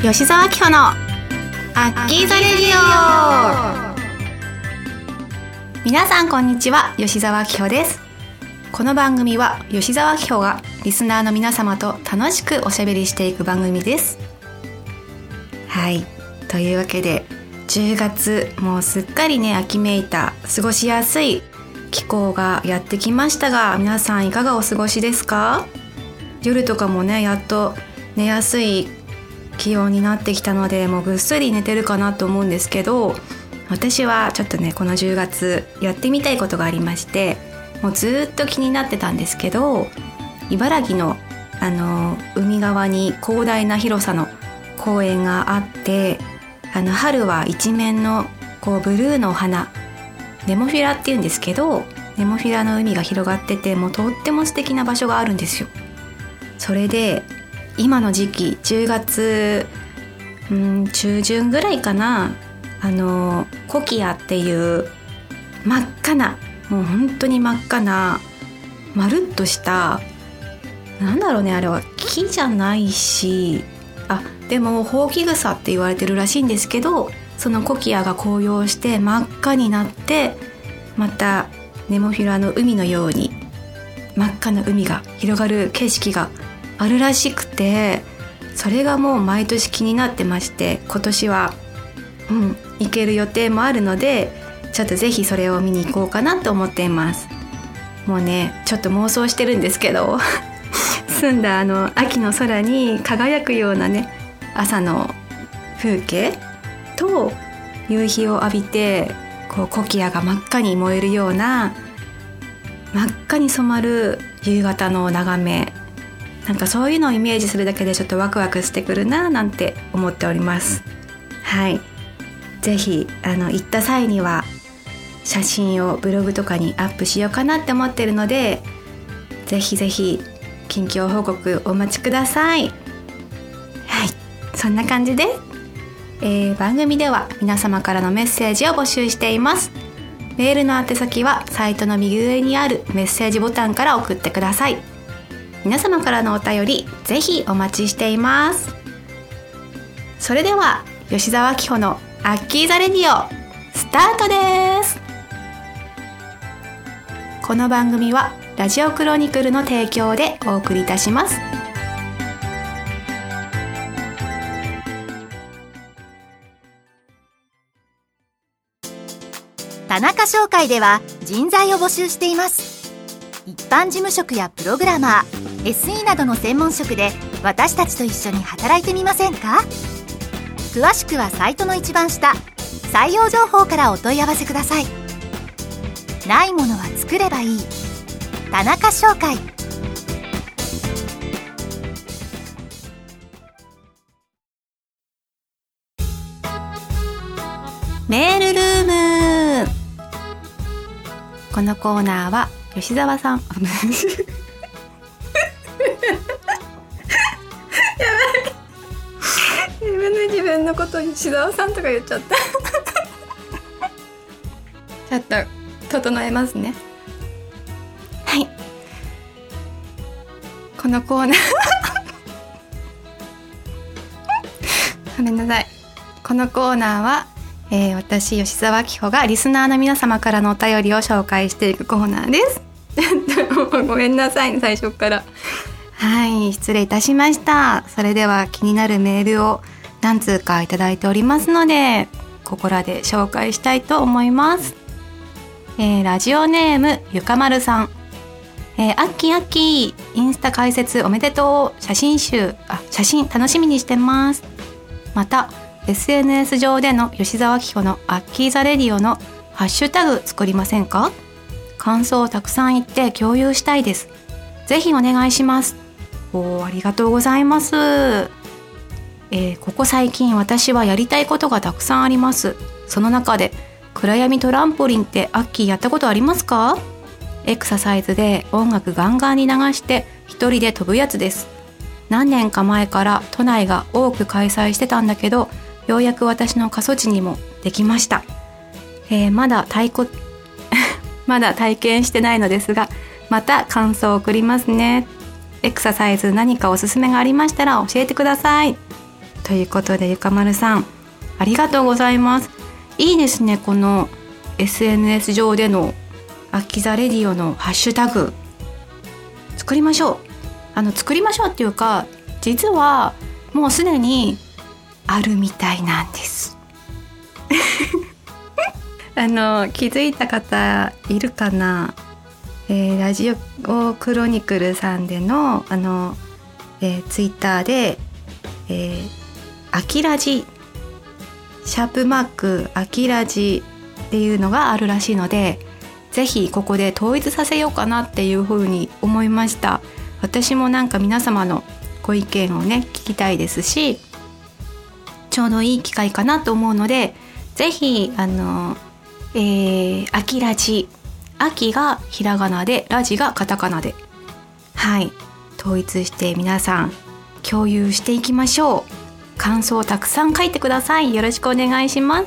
吉沢明穂のアッキーザレディオ。皆さんこんにちは吉沢明穂です。この番組は吉沢明穂がリスナーの皆様と楽しくおしゃべりしていく番組です。はい。というわけで10月もうすっかりね秋めいた過ごしやすい気候がやってきましたが皆さんいかがお過ごしですか？夜とかもねやっと寝やすい気温になってきたのでもうぐっすり寝てるかなと思うんですけど私はちょっとねこの10月やってみたいことがありましてもうずっと気になってたんですけど茨城のあの海側に広大な広さの公園があってあの春は一面のこうブルーのお花ネモフィラっていうんですけどネモフィラの海が広がっててもうとっても素敵な場所があるんですよ。それで今の時期10月うん中旬ぐらいかな。あのコキアっていう真っ赤なもう本当に真っ赤なまるっとしたなんだろうねあれは。木じゃないしあでもほうき草って言われてるらしいんですけどそのコキアが紅葉して真っ赤になってまたネモフィラの海のように真っ赤な海が広がる景色があるらしくてそれがもう毎年気になってまして今年はうん行ける予定もあるのでちょっとぜひそれを見に行こうかなと思っています。もうねちょっと妄想してるんですけど 澄んだあの秋の空に輝くようなね朝の風景と夕日を浴びてこうコキアが真っ赤に燃えるような真っ赤に染まる夕方の眺めなんかそういうのをイメージするだけでちょっとワクワクしてくるななんて思っております。はい。是非あの行った際には写真をブログとかにアップしようかなって思ってるので是非是非近況報告お待ちください。はい。そんな感じで、えー、番組では皆様からのメッセージを募集しています。メールの宛先はサイトの右上にあるメッセージボタンから送ってください。皆様からのお便りぜひお待ちしています。それでは吉澤紀穂のアッキーザレディオスタートです。この番組はラジオクロニクルの提供でお送りいたします。田中商会では人材を募集しています。一般事務職やプログラマー SE などの専門職で私たちと一緒に働いてみませんか？詳しくはサイトの一番下採用情報からお問い合わせください。ないものは作ればいい。田中商会。メールルーム。このコーナーは吉澤さん。こと石澤さんとか言っちゃった。ちょっと整えますね。はい。このコーナー。ごめんなさい。このコーナーは、えー、私吉澤紀穂がリスナーの皆様からのお便りを紹介していくコーナーです。ごめんなさい最初から。はい失礼いたしました。それでは気になるメールを何通かいただいておりますのでここらで紹介したいと思います、えー、ラジオネームゆかまるさん。えー、アッキーアッキーインスタ解説おめでとう。写真集あ写真楽しみにしてます。また SNS 上での吉沢紀子のアッキーザレディオのハッシュタグ作りませんか？感想をたくさん言って共有したいです。ぜひお願いします。おありがとうございます。えー、ここ最近私はやりたいことがたくさんあります。その中で暗闇トランポリンってアッキーやったことありますか？エクササイズで音楽ガンガンに流して一人で飛ぶやつです。何年か前から都内が多く開催してたんだけどようやく私の過疎地にもできました、えー、まだ太鼓 まだ体験してないのですがまた感想を送りますね。エクササイズ何かおすすめがありましたら教えてください。ということでゆかまるさんありがとうございます。いいですねこの SNS 上でのアキザレディオのハッシュタグ。作りましょう。あの作りましょうっていうか実はもうすでにあるみたいなんです。あの気づいた方いるかな、えー、ラジオクロニクルさんでのあの、えー、ツイッターで「えー、アキラジ」シャープマーク「アキラジ」っていうのがあるらしいのでぜひここで統一させようかなっていうふうに思いました。私もなんか皆様のご意見をね聞きたいですしちょうどいい機会かなと思うのでぜひあのえー、秋ラジ。秋がひらがなでラジがカタカナで。はい。統一して皆さん共有していきましょう。感想をたくさん書いてください。よろしくお願いします。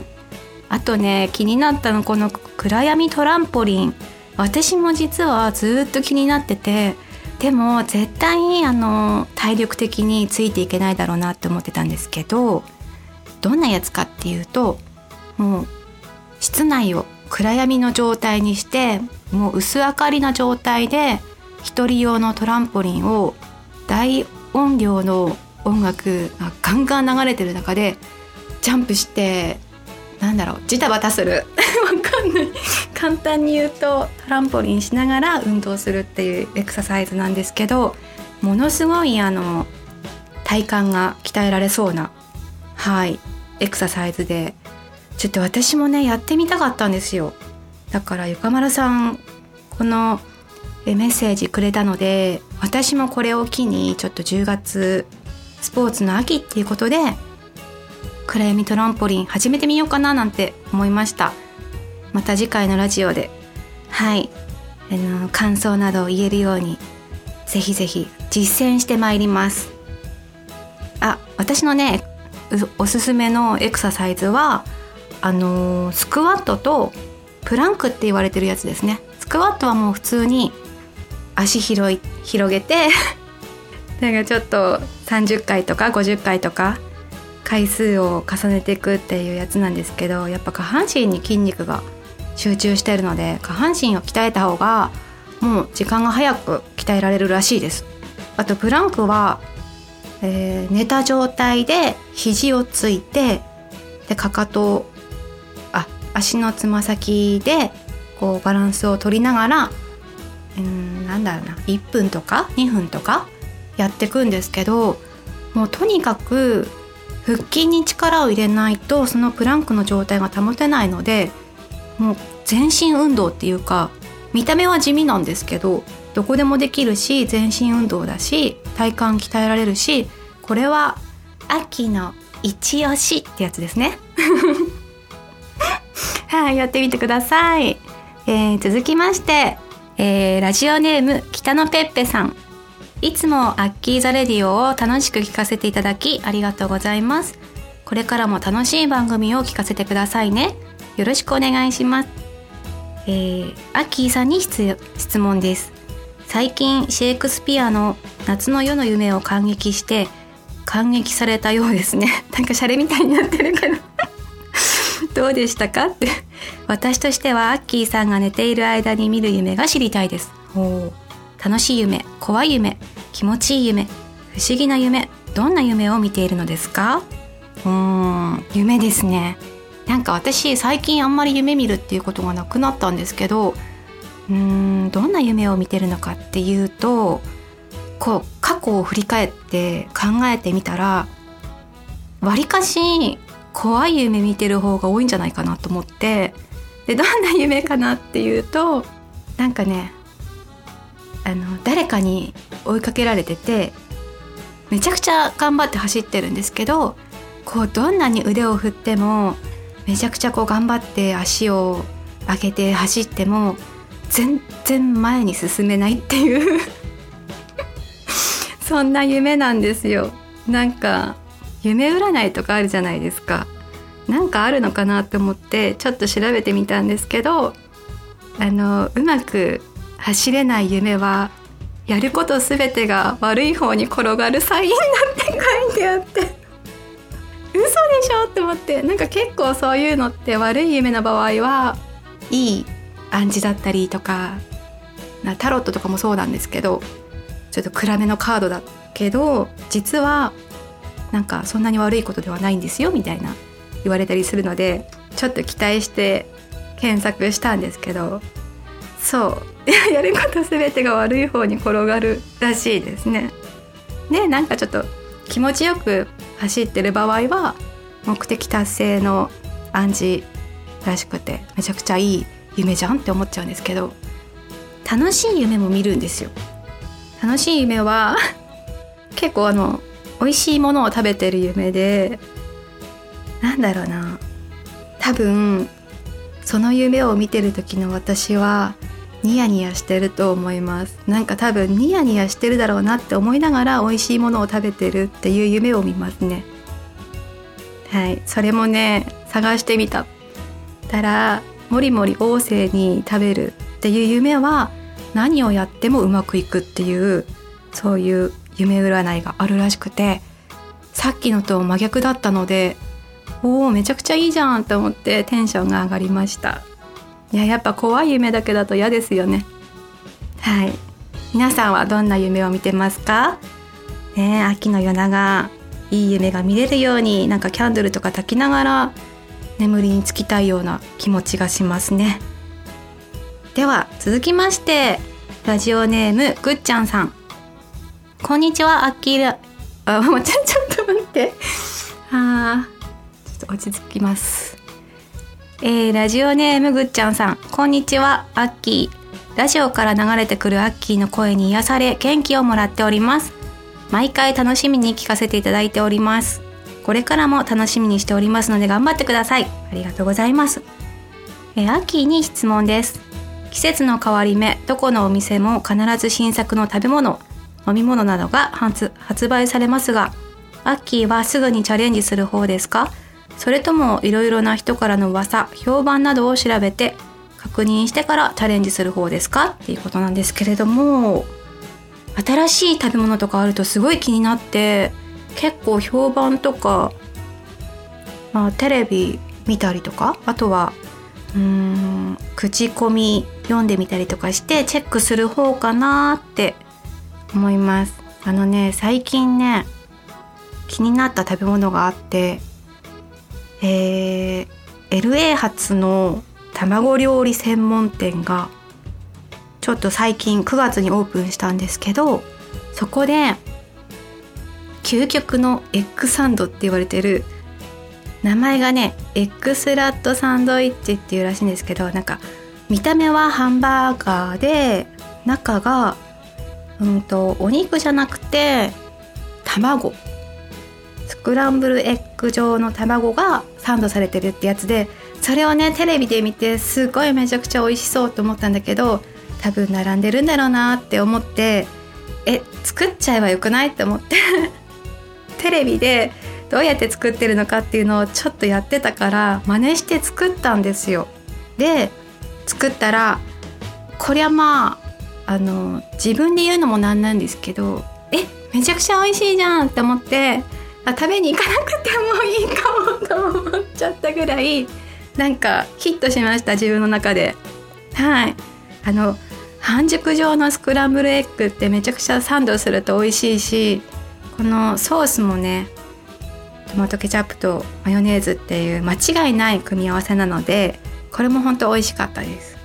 あとね気になったのこの暗闇トランポリン。私も実はずっと気になってて。でも絶対あの体力的についていけないだろうなって思ってたんですけどどんなやつかっていうともう室内を暗闇の状態にしてもう薄明かりな状態で一人用のトランポリンを大音量の音楽がガンガン流れてる中でジャンプしてなんだろうジタバタする。わかんない。簡単に言うとトランポリンしながら運動するっていうエクササイズなんですけどものすごいあの体幹が鍛えられそうなはいエクササイズで。ちょっと私もねやってみたかったんですよ。だからゆかまるさんこのメッセージくれたので私もこれを機にちょっと10月スポーツの秋っていうことで暗闇トランポリン始めてみようかななんて思いました。また次回のラジオではい。あの感想などを言えるようにぜひぜひ実践してまいります。あ私のねおすすめのエクササイズはあの、スクワットとプランクって言われてるやつですね。スクワットはもう普通に足広い広げてなんかちょっと30回とか50回とか回数を重ねていくっていうやつなんですけどやっぱ下半身に筋肉が集中してるので下半身を鍛えた方がもう時間が早く鍛えられるらしいです。あとプランクは、えー、寝た状態で肘をついてでかかとあ足のつま先でこうバランスを取りながらうんなんだろうな。1分とか2分とかやっていくんですけどもうとにかく腹筋に力を入れないとそのプランクの状態が保てないのでもう全身運動っていうか見た目は地味なんですけどどこでもできるし全身運動だし体幹鍛えられるしこれは秋の一押しってやつですね はい、やってみてください。えー、続きまして、えー、ラジオネーム北野ペッペさん。いつもアッキーザレディオを楽しく聞かせていただきありがとうございます。これからも楽しい番組を聞かせてくださいね。よろしくお願いします。えー、アッキーさんに質問です。最近シェイクスピアの夏の夜の夢を感激して感激されたようですね。なんかシャレみたいになってるから。どうでしたかって私としてはアッキーさんが寝ている間に見る夢が知りたいですほう楽しい夢怖い夢気持ちいい夢不思議な夢どんな夢を見ているのですか？うーん夢ですね。なんか私最近あんまり夢見るっていうことがなくなったんですけどうーんどんな夢を見てるのかっていうとこう過去を振り返って考えてみたらわりかし怖い夢見てる方が多いんじゃないかなと思ってでどんな夢かなっていうとなんかねあの誰かに追いかけられててめちゃくちゃ頑張って走ってるんですけどこうどんなに腕を振ってもめちゃくちゃこう頑張って足を上げて走っても全然前に進めないっていう そんな夢なんですよ。なんか夢占いとかあるじゃないですか。なんかあるのかなって思ってちょっと調べてみたんですけどあのうまく走れない夢はやることすべてが悪い方に転がるサインなんて書いてあって。嘘でしょって思って。なんか結構そういうのって悪い夢の場合はいい暗示だったりとかタロットとかもそうなんですけどちょっと暗めのカードだけど実はなんかそんなに悪いことではないんですよみたいな言われたりするのでちょっと期待して検索したんですけどそうやること全てが悪い方に転がるらしいですね。でなんかちょっと気持ちよく走ってる場合は目的達成の暗示らしくてめちゃくちゃいい夢じゃんって思っちゃうんですけど楽しい夢も見るんですよ。楽しい夢は 結構あの美味しいものを食べてる夢でなんだろうな多分その夢を見てる時の私はニヤニヤしてると思います。なんか多分ニヤニヤしてるだろうなって思いながら美味しいものを食べてるっていう夢を見ますね。はい。それもね探してみた。たらもりもり旺盛に食べるっていう夢は何をやってもうまくいくっていうそういう夢占いがあるらしくてさっきのと真逆だったのでおおめちゃくちゃいいじゃんと思ってテンションが上がりました。いややっぱ怖い夢だけだと嫌ですよね。はい。皆さんはどんな夢を見てますか？ね秋の夜長いい夢が見れるようになんかキャンドルとか焚きながら眠りにつきたいような気持ちがしますね。では続きましてラジオネームぐっちゃんさん。こんにちはアッキーラ。あもうちょちょっと待って。あーちょっと落ち着きます。えー、ラジオネームぐっちゃんさん。こんにちはアッキー。ラジオから流れてくるアッキーの声に癒され元気をもらっております。毎回楽しみに聞かせていただいております。これからも楽しみにしておりますので頑張ってください。ありがとうございます。えー、アッキーに質問です。季節の変わり目どこのお店も必ず新作の食べ物飲み物などが発売されますがアッキーはすぐにチャレンジする方ですか？それともいろいろな人からの噂評判などを調べて確認してからチャレンジする方ですか？っていうことなんですけれども新しい食べ物とかあるとすごい気になって結構評判とか、まあ、テレビ見たりとかあとはうーん口コミ読んでみたりとかしてチェックする方かなって思います。あのね最近ね気になった食べ物があってえー、LA 発の卵料理専門店がちょっと最近9月にオープンしたんですけどそこで究極のエッグサンドって言われてる名前がね Eggslut サンドイッチっていうらしいんですけどなんか見た目はハンバーガーで中がうんとお肉じゃなくて卵。スクランブルエッグ状の卵がサンドされてるってやつでそれをねテレビで見てすごいめちゃくちゃ美味しそうと思ったんだけど多分並んでるんだろうなって思ってえ作っちゃえばよくないって思って テレビでどうやって作ってるのかっていうのをちょっとやってたから真似して作ったんですよ。で作ったらこりゃまああの自分で言うのもなんなんですけどえめちゃくちゃ美味しいじゃんって思ってあ食べに行かなくてもいいかもと思っちゃったぐらいなんかヒットしました自分の中で。はい。あの半熟状のスクランブルエッグってめちゃくちゃサンドすると美味しいしこのソースもねトマトケチャップとマヨネーズっていう間違いない組み合わせなのでこれも本当美味しかったです。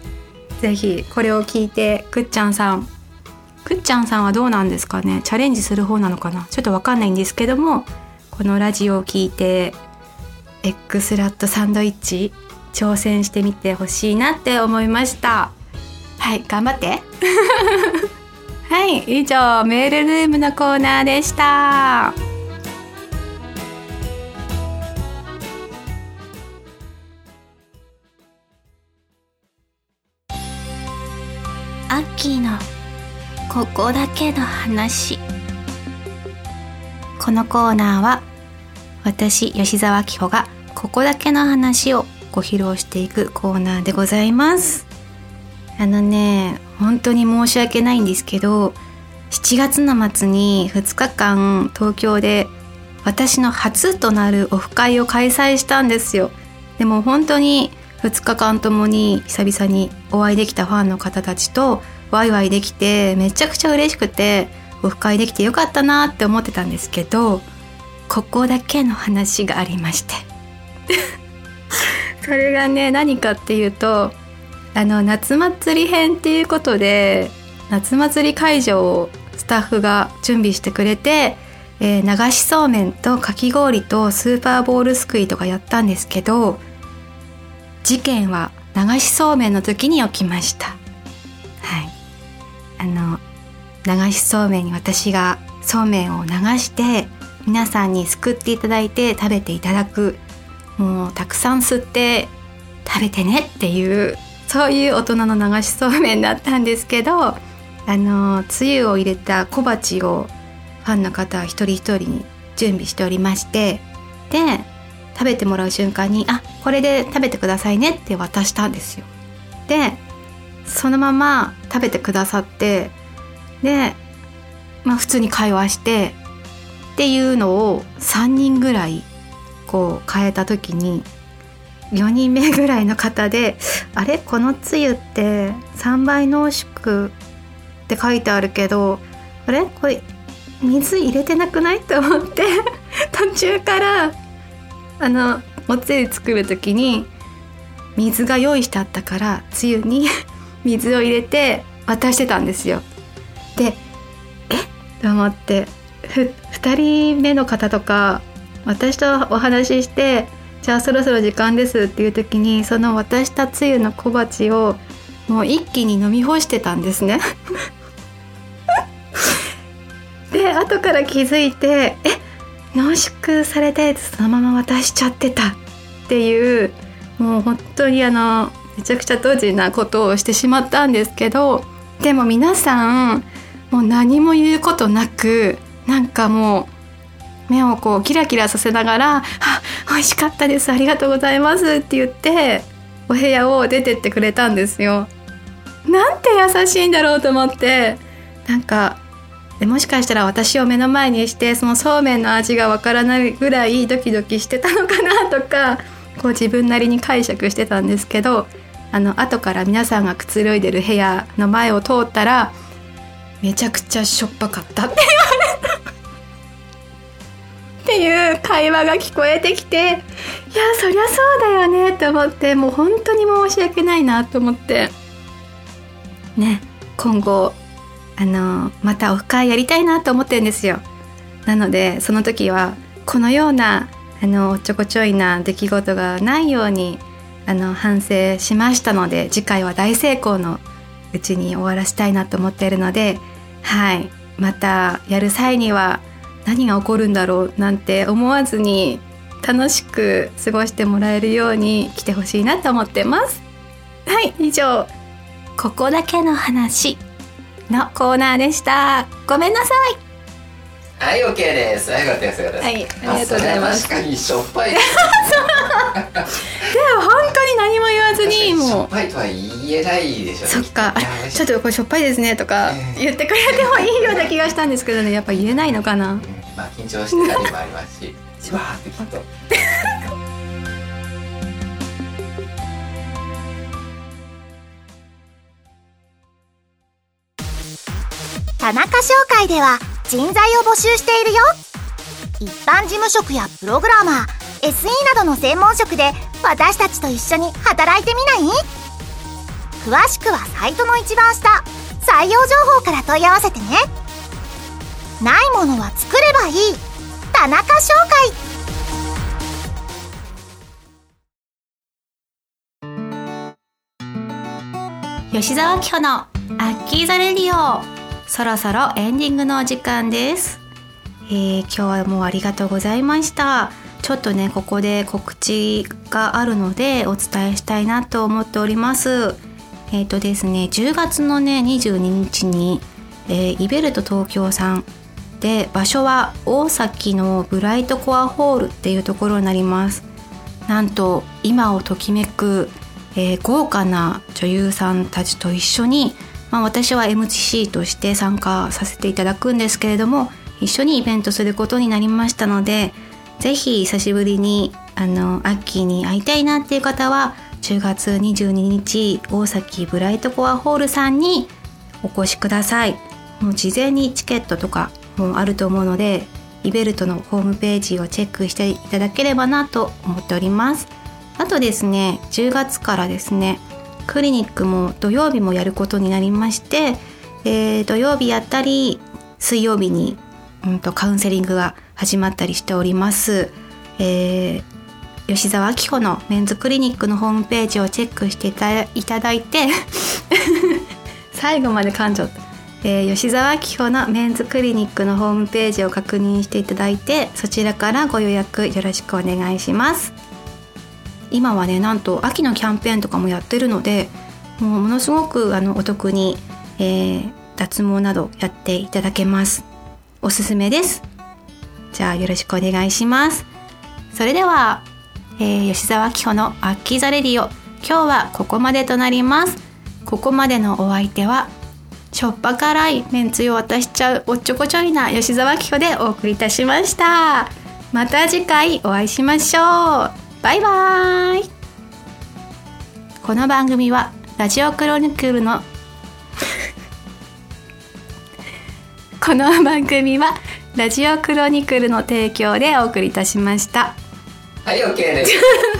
ぜひこれを聞いてくっちゃんさん。くっちゃんさんはどうなんですかね？チャレンジする方なのかな？ちょっとわかんないんですけどもこのラジオを聞いてエッグスラットサンドイッチ挑戦してみてほしいなって思いました。はい頑張って。はい以上メールルームのコーナーでした。アッキーのここだけの話。このコーナーは私吉沢紀穂がここだけの話をご披露していくコーナーでございます。あのね本当に申し訳ないんですけど7月の末に2日間東京で私の初となるオフ会を開催したんですよ。でも本当に2日間ともに久々にお会いできたファンの方たちとワイワイできてめちゃくちゃ嬉しくてオフ会できてよかったなって思ってたんですけどここだけの話がありまして。それがね何かっていうとあの夏祭り編っていうことで夏祭り会場をスタッフが準備してくれて、えー、流しそうめんとかき氷とスーパーボールすくいとかやったんですけど事件は流しそうめんの時に起きました。はい。あの流しそうめんに私がそうめんを流して皆さんにすくっていただいて食べていただくもうたくさん吸って食べてねっていうそういう大人の流しそうめんだったんですけどあのつゆを入れた小鉢をファンの方一人一人に準備しておりましてで食べてもらう瞬間に「あこれで食べてくださいね」って渡したんですよ。でそのまま食べてくださってで、まあ、普通に会話してっていうのを3人ぐらいこう変えた時に4人目ぐらいの方で「あれ？このつゆって3倍濃縮って書いてあるけどあれ？これ水入れてなくない?」と思って 途中からあのおつゆ作る時に水が用意してあったからつゆに 水を入れて渡してたんですよ。でえ？っと思って。ふ2人目の方とか私とお話ししてじゃあそろそろ時間ですっていう時にその渡したつゆの小鉢をもう一気に飲み干してたんですね。で後から気づいてえ？濃縮されたやつそのまま渡しちゃってたっていうもう本当にあのめちゃくちゃドジなことをしてしまったんですけどでも皆さんもう何も言うことなくなんかもう目をこうキラキラさせながら「あ美味しかったですありがとうございます」って言ってお部屋を出てってくれたんですよ。なんて優しいんだろうと思ってなんかでもしかしたら私を目の前にしてそのそうめんの味がわからないぐらいドキドキしてたのかなとかこう自分なりに解釈してたんですけどあの後から皆さんがくつろいでる部屋の前を通ったらめちゃくちゃしょっぱかった。って言われたっていう会話が聞こえてきていやそりゃそうだよねって思ってもう本当に申し訳ないなと思って。ね今後あのまたオフ会やりたいなと思ってるんですよ。なのでその時はこのようなあのおっちょこちょいな出来事がないようにあの反省しましたので次回は大成功のうちに終わらせたいなと思っているのではいまたやる際には何が起こるんだろうなんて思わずに楽しく過ごしてもらえるように来てほしいなと思ってますはい以上ここだけの話のコーナーでしたごめんなさいはい、OK です。はい、よかったです。よかったです。はいありがとうございます確かにしょっぱい。でも本当に何も言わずにしょもう。っぱいとは言えないでしょうね。そっか。ちょっとこれしょっぱいですねとか言ってくれてもいいような気がしたんですけどね。やっぱ言えないのかな。うんまあ緊張してたりもありますし、じわーってきっと。田中商会では人材を募集しているよ。一般事務職やプログラマー SE などの専門職で私たちと一緒に働いてみない？詳しくはサイトの一番下採用情報から問い合わせてね。ないものは作ればいい。田中商会。吉沢紀穂のアッキーザレディオ。そろそろエンディングのお時間です、えー今日はもうありがとうございました。ちょっとねここで告知があるのでお伝えしたいなと思っております。えっ、とですね10月のね22日に、えーイベルト東京さんで場所は大崎のブライトコアホールっていうところになります。なんと今をときめく、えー豪華な女優さんたちと一緒に、まあ、私は MC として参加させていただくんですけれども一緒にイベントすることになりましたのでぜひ久しぶりにあのアッキーに会いたいなっていう方は10月22日大崎ブライトコアホールさんにお越しください。もう事前にチケットとかもあると思うのでイベルトのホームページをチェックしていただければなと思っております。あとですね10月からですねクリニックも土曜日もやることになりまして、えー、土曜日やったり水曜日に、うんと、カウンセリングが始まったりしております、えー、吉澤明子のメンズクリニックのホームページをチェックしていただいて 最後まで噛んじゃった、えー、吉澤明子のメンズクリニックのホームページを確認していただいてそちらからご予約よろしくお願いします。今はねなんと秋のキャンペーンとかもやってるのでもうものすごくあのお得に、えー、脱毛などやっていただけます。おすすめです。じゃあよろしくお願いします。それでは、えー、吉沢紀穂のアッキーザレディオ今日はここまでとなります。ここまでのお相手はしょっぱ辛いめんつゆを渡しちゃうおっちょこちょいな吉沢紀穂でお送りいたしました。また次回お会いしましょう。バイバイ。この番組はラジオクロニクルのこの番組はラジオクロニクルの提供でお送りいたしました。はい OK です